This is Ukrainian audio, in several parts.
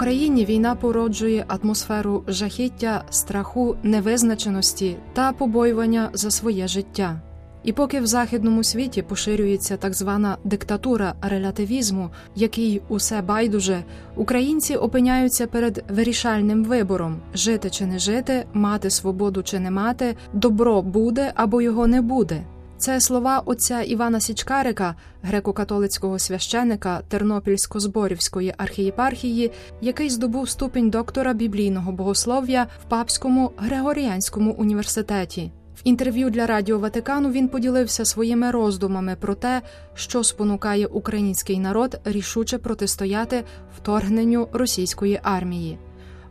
Україні війна породжує атмосферу жахіття, страху, невизначеності та побоювання за своє життя. І поки в західному світі поширюється так звана диктатура релятивізму, який усе байдуже, українці опиняються перед вирішальним вибором: жити чи не жити, мати свободу чи не мати, добро буде або його не буде. Це слова отця Івана Січкарика, греко-католицького священика Тернопільсько-Зборівської архієпархії, який здобув ступінь доктора біблійного богослов'я в Папському Григоріанському університеті. В інтерв'ю для Радіо Ватикану він поділився своїми роздумами про те, що спонукає український народ рішуче протистояти вторгненню російської армії.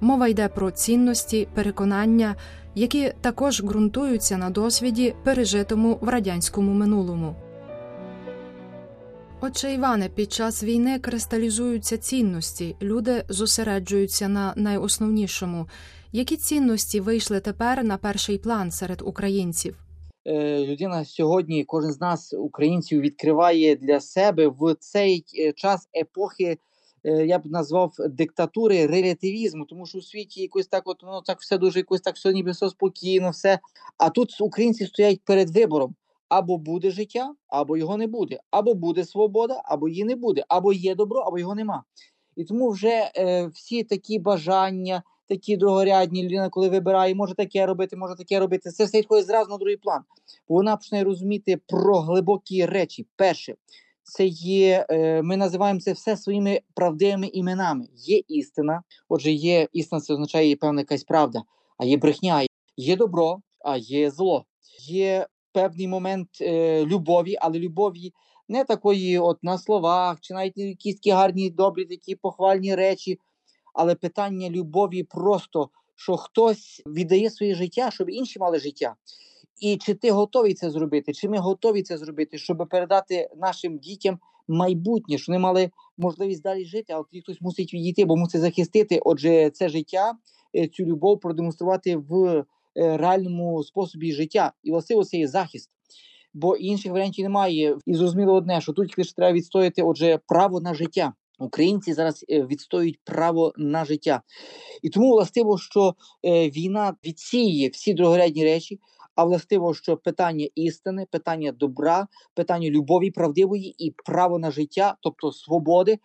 Мова йде про цінності, переконання, які також ґрунтуються на досвіді, пережитому в радянському минулому. Отже, Іване, під час війни кристалізуються цінності, люди зосереджуються на найосновнішому. Які цінності вийшли тепер на перший план серед українців? Е, людина сьогодні, кожен з нас, українців, відкриває для себе в цей е, час епохи. Е, я б назвав диктатури релятивізму, тому що у світі якось так, от ну так все дуже якось так все ніби все спокійно, все. А тут українці стоять перед вибором: або буде життя, або його не буде, або буде свобода, або її не буде, або є добро, або його нема. І тому вже е, всі такі бажання, такі другорядні людина, коли вибирає, може таке робити, може таке робити. Це все відходить зразу на другий план. Вона почне розуміти про глибокі речі. Перше, це є, е, ми називаємо це все своїми правдивими іменами. Є істина, отже, є істина, це означає певна якась правда, а є брехня, є добро, а є зло. Є певний момент е, любові, але любові. Не такої, от на словах, чи навіть якісь такі гарні, добрі, такі похвальні речі, але питання любові просто, що хтось віддає своє життя, щоб інші мали життя. І чи ти готовий це зробити? Чи ми готові це зробити, щоб передати нашим дітям майбутнє, щоб вони мали можливість далі жити, а тоді хтось мусить відійти, бо мусить захистити. Отже, це життя, е, цю любов продемонструвати в е, реальному способі життя. І власне це є захист. Бо інших варіантів немає. І зрозуміло одне, що тут лише треба відстояти отже право на життя. Українці зараз е, відстоюють право на життя, і тому властиво, що війна відсіє всі другорядні речі. А властиво, що питання істини, питання добра, питання любові, правдивої і право на життя, тобто свободи,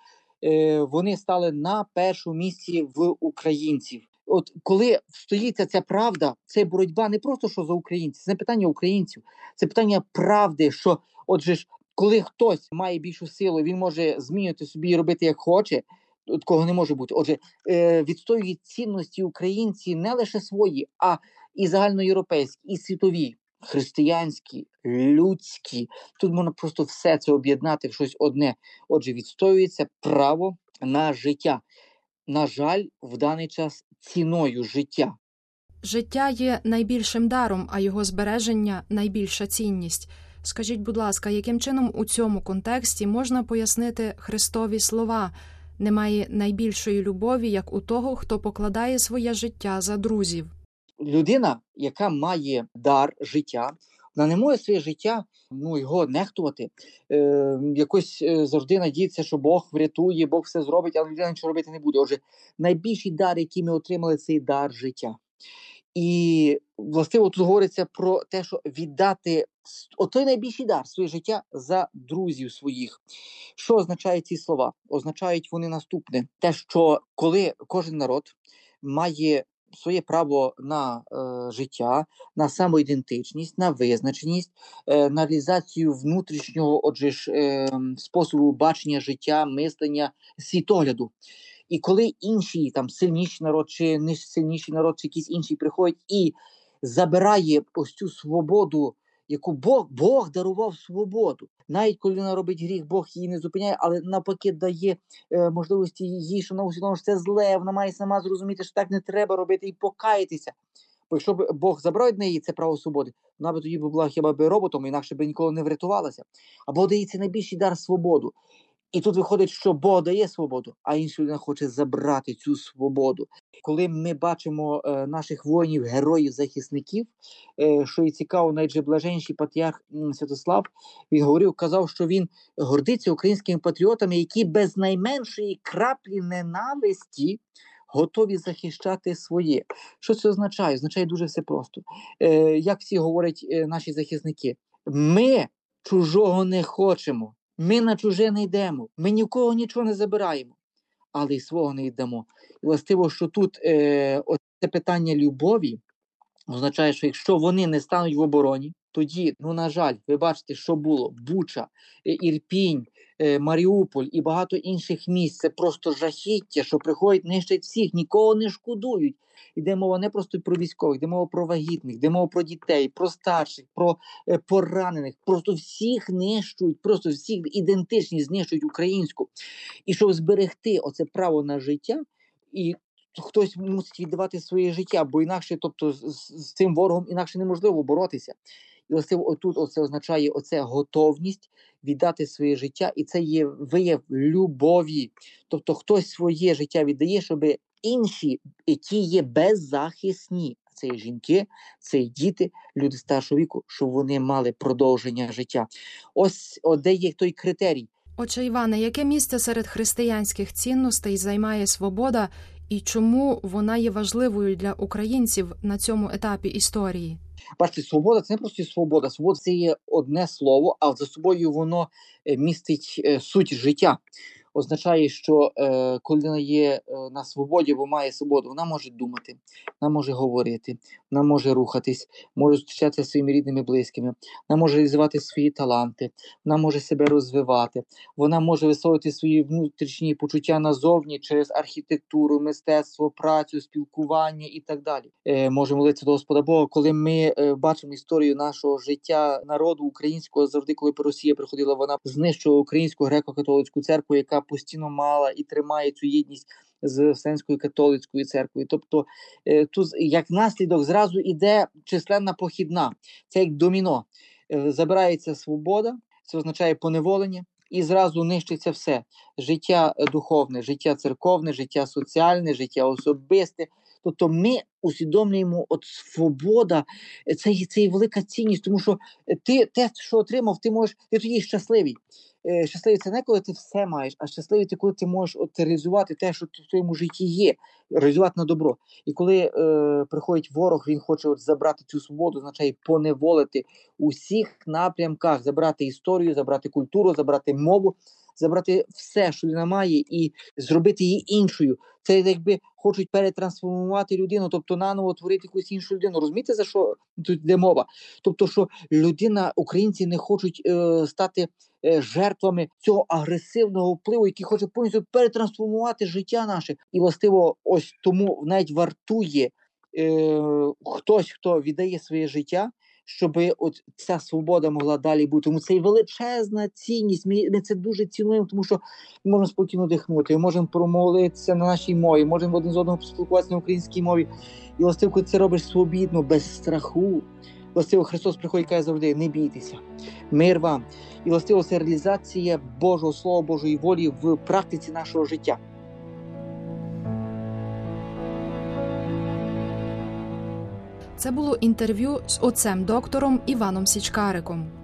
е, вони стали на першому місці в українців. От коли стоїться ця правда, це боротьба не просто що за українців, це питання українців, це питання правди. Що, отже ж, коли хтось має більшу силу, він може змінювати собі і робити як хоче. От кого не може бути. Отже, е, відстоюють цінності українці не лише свої, а і загальноєвропейські, і світові, християнські, людські. Тут можна просто все це об'єднати в щось одне. Отже, відстоюється право на життя. На жаль, в даний час ціною життя. Життя є найбільшим даром, а його збереження найбільша цінність. Скажіть, будь ласка, яким чином у цьому контексті можна пояснити Христові слова? Немає найбільшої любові, як у того, хто покладає своє життя за друзів людина, яка має дар життя, вона не може своє життя ну, його нехтувати. Е, Якось е, завжди надіється, що Бог врятує, Бог все зробить, але людина нічого робити не буде. Отже, найбільший дар, який ми отримали, це дар життя. І властиво тут говориться про те, що віддати отой найбільший дар своє життя за друзів своїх. Що означають ці слова? Означають вони наступне: те, що коли кожен народ має своє право на е, життя, на самоідентичність, на визначеність, е, на реалізацію внутрішнього отже ж, е, способу бачення життя, мислення, світогляду. І коли інші там сильніший народ, чи не сильніший народ, чи якийсь інший приходять і забирає ось цю свободу яку Бог Бог дарував свободу. Навіть коли вона робить гріх, Бог її не зупиняє, але навпаки дає е, можливості їй, що вона усвідомила, що це зле, вона має сама зрозуміти, що так не треба робити і покаятися. Бо якщо б Бог забрав від неї це право свободи, вона б тоді була хіба б роботом, інакше б ніколи не врятувалася. Або дається найбільший дар свободу. І тут виходить, що Бог дає свободу, а інша людина хоче забрати цю свободу. Коли ми бачимо е, наших воїнів, героїв, захисників, е, що і цікаво, найблаженніший патріарх Святослав він говорив, казав, що він гордиться українськими патріотами, які без найменшої краплі ненависті. Готові захищати своє. Що це означає? Означає дуже все просто. Е, Як всі говорять е, наші захисники, ми чужого не хочемо. Ми на чуже не йдемо, ми нікого нічого не забираємо, але й свого не йдемо. І властиво, що тут е, це питання любові означає, що якщо вони не стануть в обороні, тоді, ну на жаль, ви бачите, що було Буча, е, Ірпінь, е, Маріуполь і багато інших місць. Це просто жахіття, що приходять нищать всіх, нікого не шкодують. Йде мова не просто про військових, йде мова про вагітних, йде мова про дітей, про старших, про е, поранених. Просто всіх нищують, просто всіх ідентичність знищують українську. І щоб зберегти оце право на життя, і хтось мусить віддавати своє життя, бо інакше, тобто, з, з цим ворогом інакше неможливо боротися. І ось отут оце означає оце готовність віддати своє життя, і це є вияв любові. Тобто хтось своє життя віддає, щоб інші, які є беззахисні, це і жінки, це і діти, люди старшого віку, щоб вони мали продовження життя. Ось де є той критерій. Отже, Іване, яке місце серед християнських цінностей займає свобода, і чому вона є важливою для українців на цьому етапі історії? Бачите, свобода це не просто свобода. Свобода це є одне слово, а за собою воно е, містить е, суть життя означає, що е, коли вона є е, на свободі, бо має свободу, вона може думати, вона може говорити, вона може рухатись, може зустрічатися зі своїми рідними близькими, вона може реалізувати свої таланти, вона може себе розвивати, вона може висловити свої внутрішні почуття назовні через архітектуру, мистецтво, працю, спілкування і так далі. Е, Може молитися до Господа Бога, коли ми е, бачимо історію нашого життя народу українського завжди, коли Росія приходила, вона знищувала українську греко-католицьку церкву, яка постійно мала і тримає цю єдність з Вселенською католицькою церквою. Тобто е, тут як наслідок зразу іде численна похідна, це як доміно. Е, забирається свобода, це означає поневолення. І зразу нищиться все: життя духовне, життя церковне, життя соціальне, життя особисте. Тобто ми усвідомлюємо, от свобода, це це є велика цінність, тому що ти те, що отримав, ти можеш, ти тоді щасливий. Е, щасливий це не коли ти все маєш, а щасливий ти коли ти можеш от реалізувати те, що в твоєму житті є, реалізувати на добро. І коли е, приходить ворог, він хоче от забрати цю свободу, означає поневолити у всіх напрямках, забрати історію, забрати культуру, забрати мову, забрати все, що людина має, і зробити її іншою. Це якби хочуть перетрансформувати людину, тобто наново творити якусь іншу людину. Розумієте, за що тут йде мова? Тобто, що людина, українці не хочуть е, стати е, жертвами цього агресивного впливу, який хоче повністю перетрансформувати життя наше, і властиво, ось тому навіть вартує е, хтось, хто віддає своє життя щоб от ця свобода могла далі бути. Тому це і величезна цінність. Ми, ми це дуже цінуємо, тому що ми можемо спокійно дихнути, ми можемо промовитися на нашій мові, можемо один з одного поспілкуватися на українській мові. І властиво, це робиш свобідно, без страху. Властиво Христос приходить і каже завжди: не бійтеся, мир вам. І властиво це реалізація Божого Слова, Божої волі в практиці нашого життя. Це було інтерв'ю з отцем доктором Іваном Січкариком.